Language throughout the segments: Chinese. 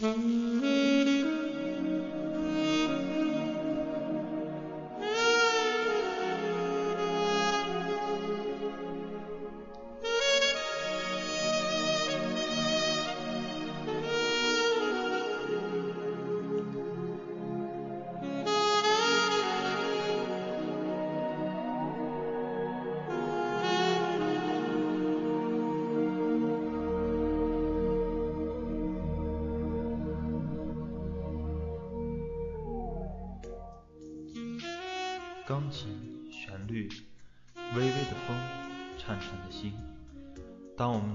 Mm-hmm.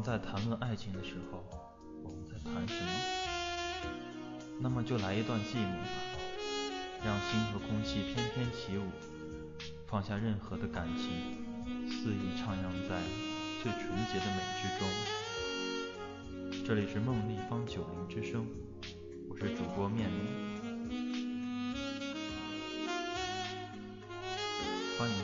在谈论爱情的时候，我们在谈什么？那么就来一段寂寞吧，让心和空气翩翩起舞，放下任何的感情，肆意徜徉在最纯洁的美之中。这里是梦立方九零之声，我是主播面面。欢迎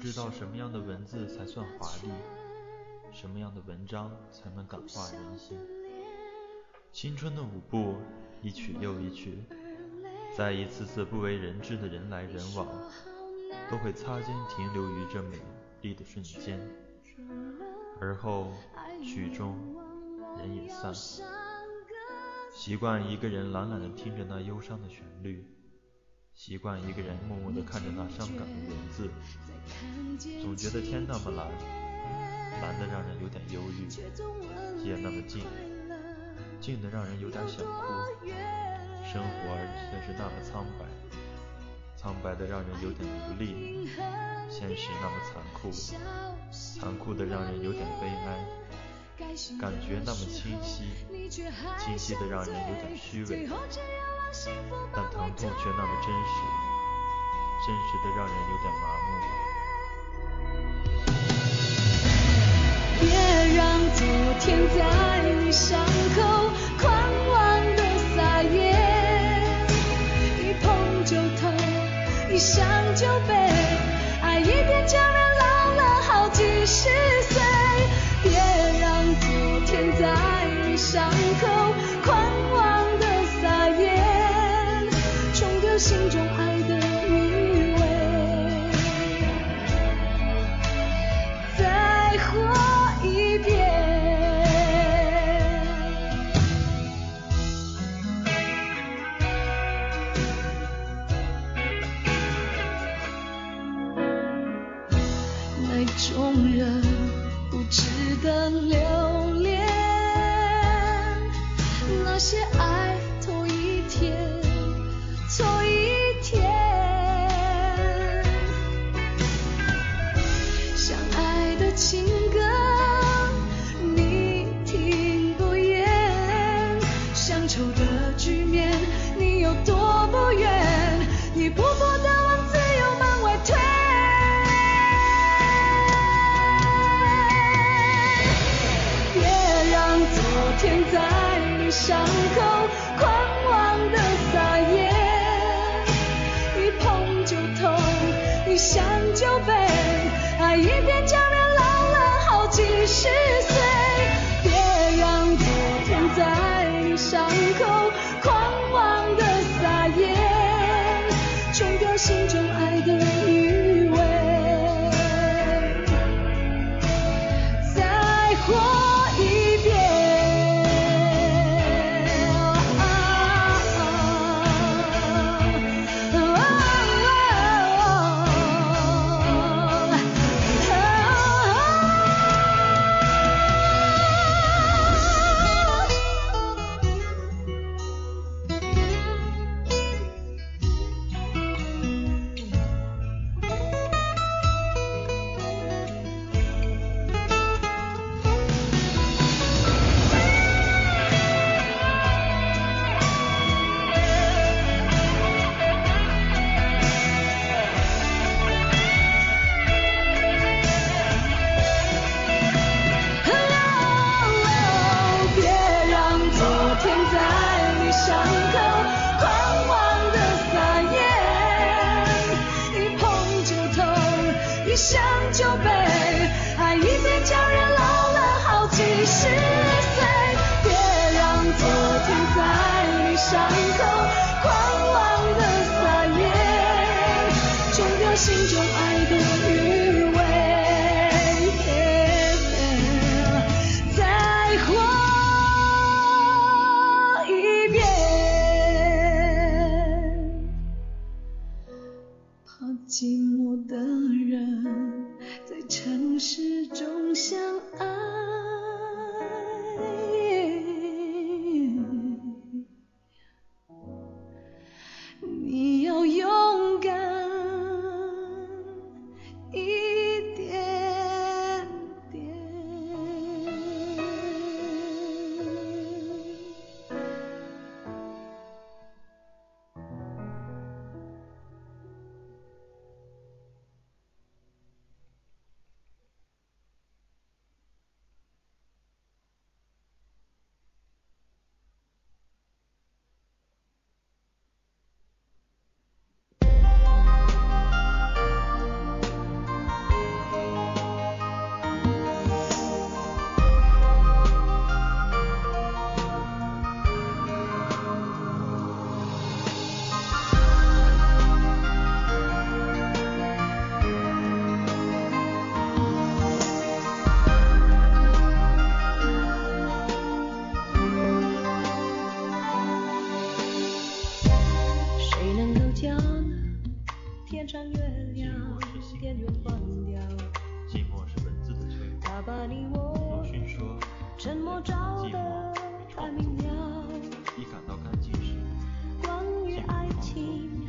知道什么样的文字才算华丽，什么样的文章才能感化人心。青春的舞步，一曲又一曲，在一次次不为人知的人来人往，都会擦肩停留于这美丽的瞬间，而后曲终人也散。习惯一个人懒懒地听着那忧伤的旋律。习惯一个人默默地看着那伤感的文字，总觉得天那么蓝，蓝得让人有点忧郁；夜那么静，静得让人有点想哭。生活却是那么苍白，苍白得让人有点无力。现实那么残酷，残酷得让人有点悲哀。感觉那么清晰，清晰得让人有点虚伪。但疼痛却那么真实，真实的让人有点麻木。别让昨天在你伤口狂妄的撒野，一碰就痛，一想就悲，把你我迅说，沉默照得太明了。感到干净时，关于爱情。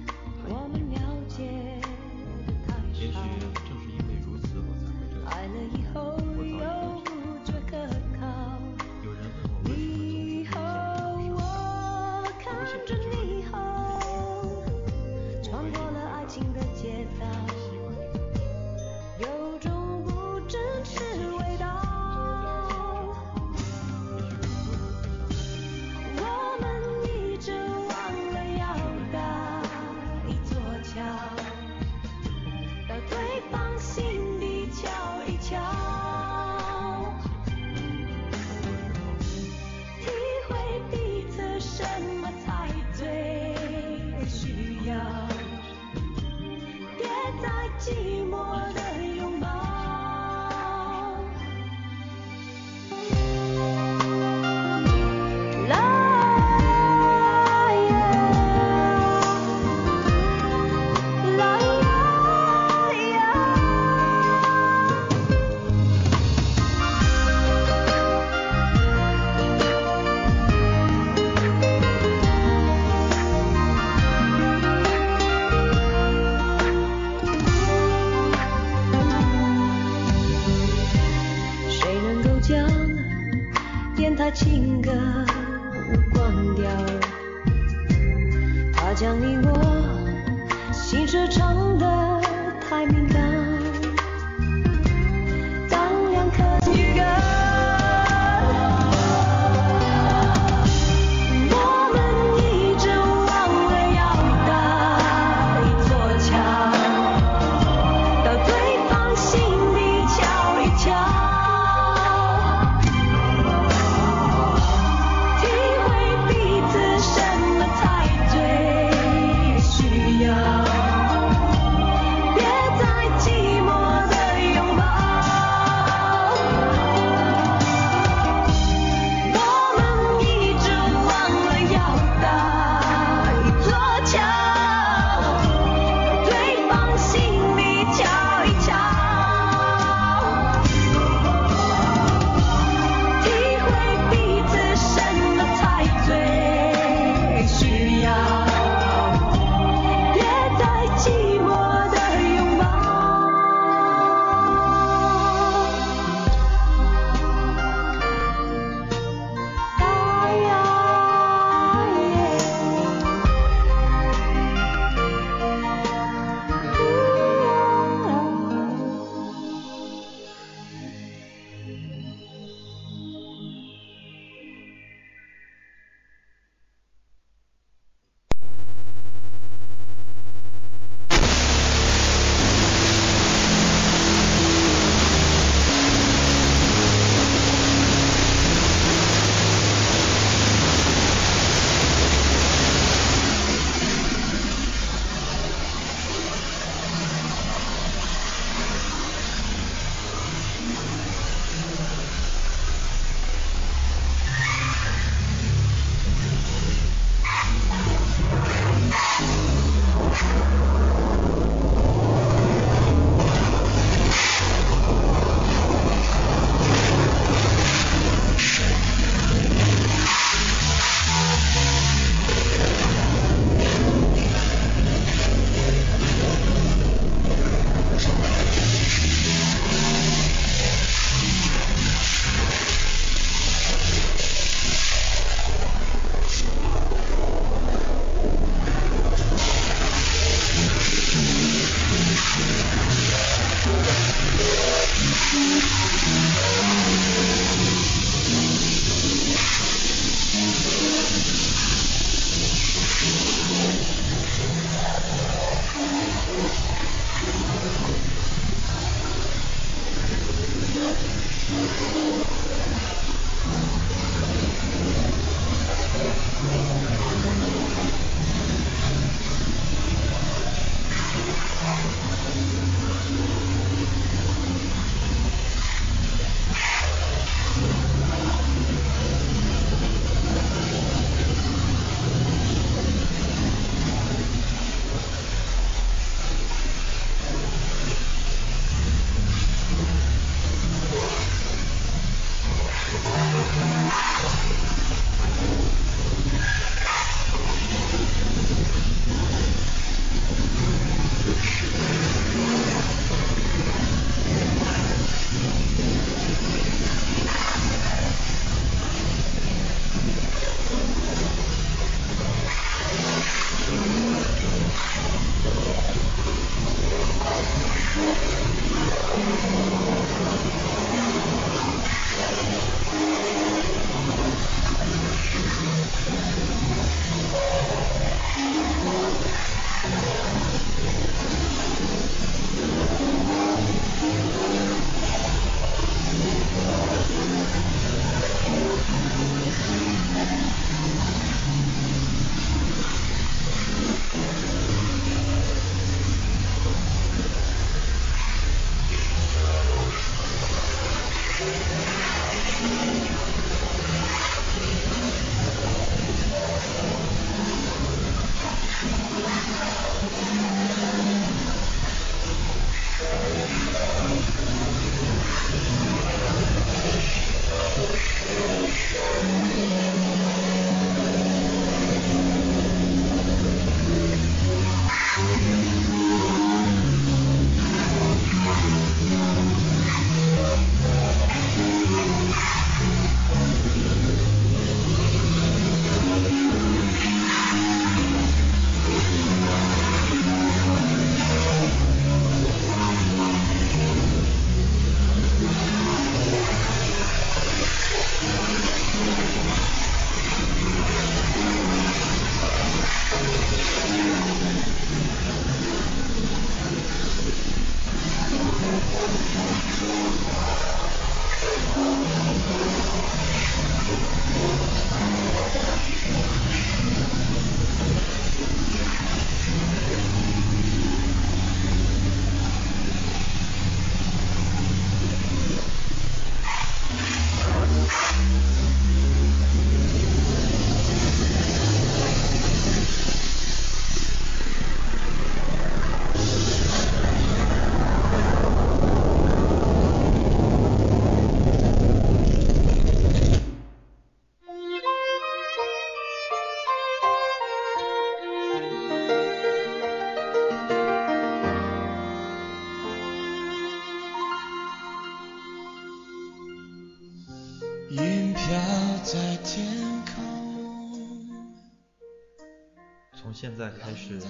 现在开始，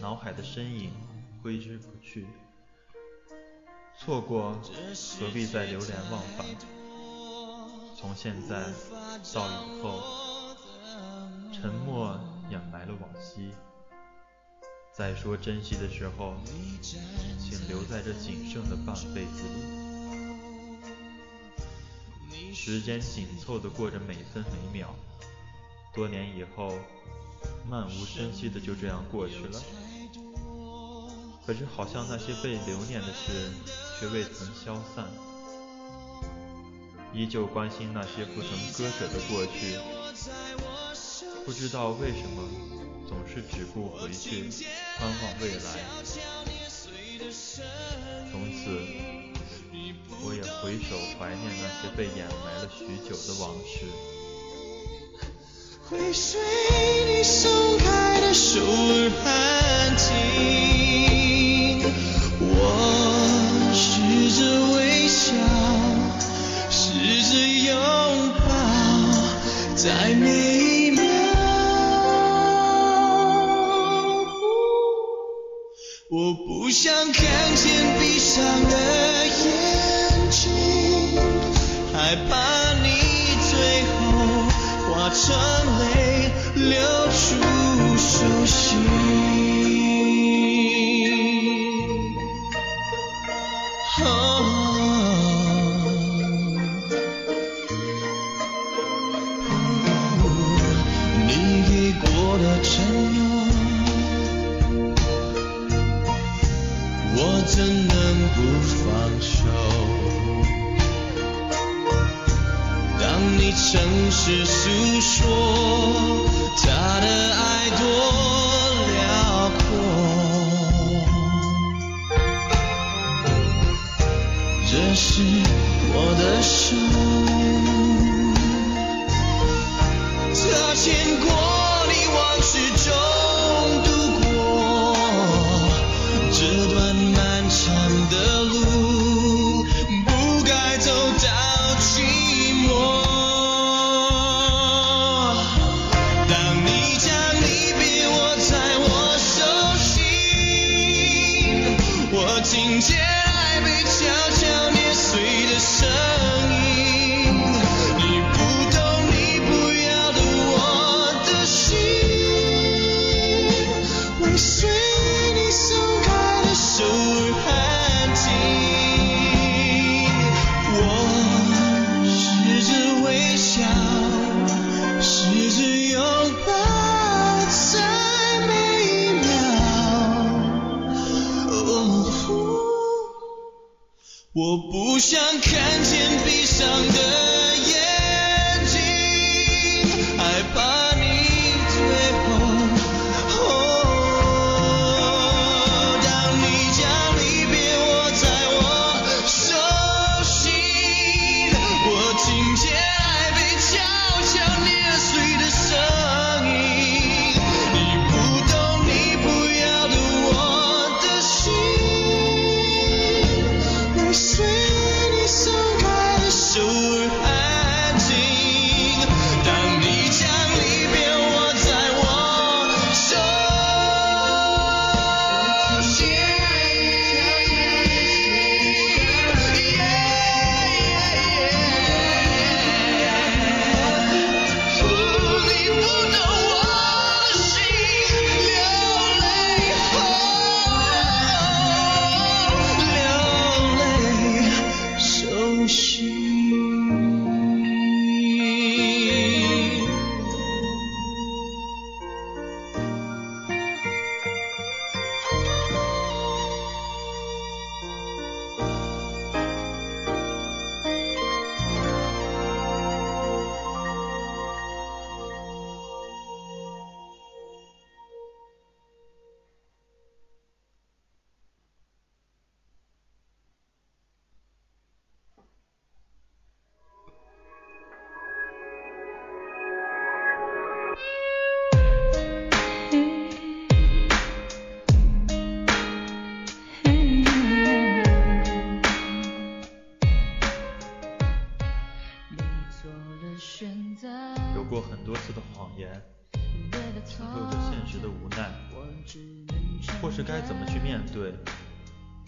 脑海的身影挥之不去，错过何必再流连忘返？从现在到以后，沉默掩埋了往昔。再说珍惜的时候，请留在这仅剩的半辈子里。时间紧凑地过着每分每秒，多年以后，漫无声息的就这样过去了。可是好像那些被留念的事，却未曾消散，依旧关心那些不曾割舍的过去。不知道为什么，总是止步回去，观望未来。从此。我也回首怀念那些被掩埋了许久的往事。会随你松开的手而安静，我试着微笑，试着拥抱，在每一秒。我不想看见闭上的眼睛。害怕化成泪流出手心。城市诉说他的爱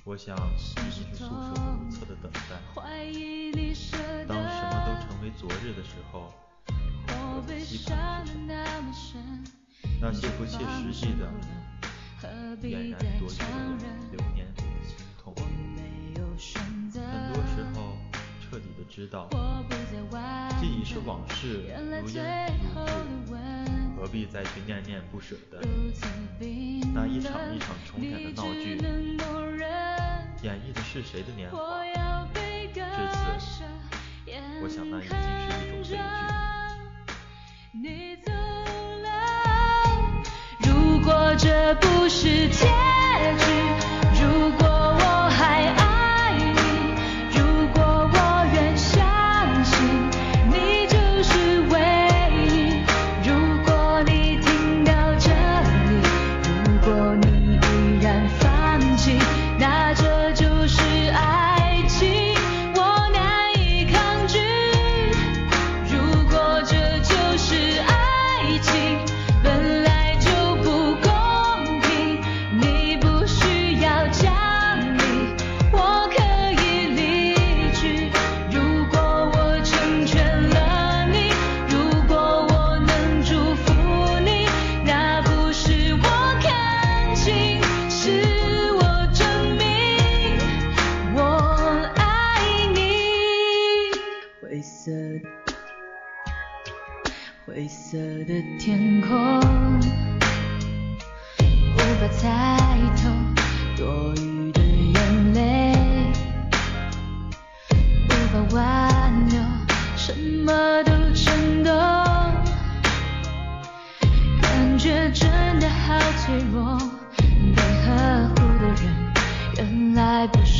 我想，仅仅是束手无策的等待。当什么都成为昨日的时候，我的期盼是什么？那些不切实际的，俨然夺去了流年心痛。很多时候，彻底的知道，既已是往事，如烟如故，何必再去念念不舍的？那一场一场重演的闹剧，演绎的是谁的年华？至此，我想那已经是一种悲剧。如果这不是结 I wish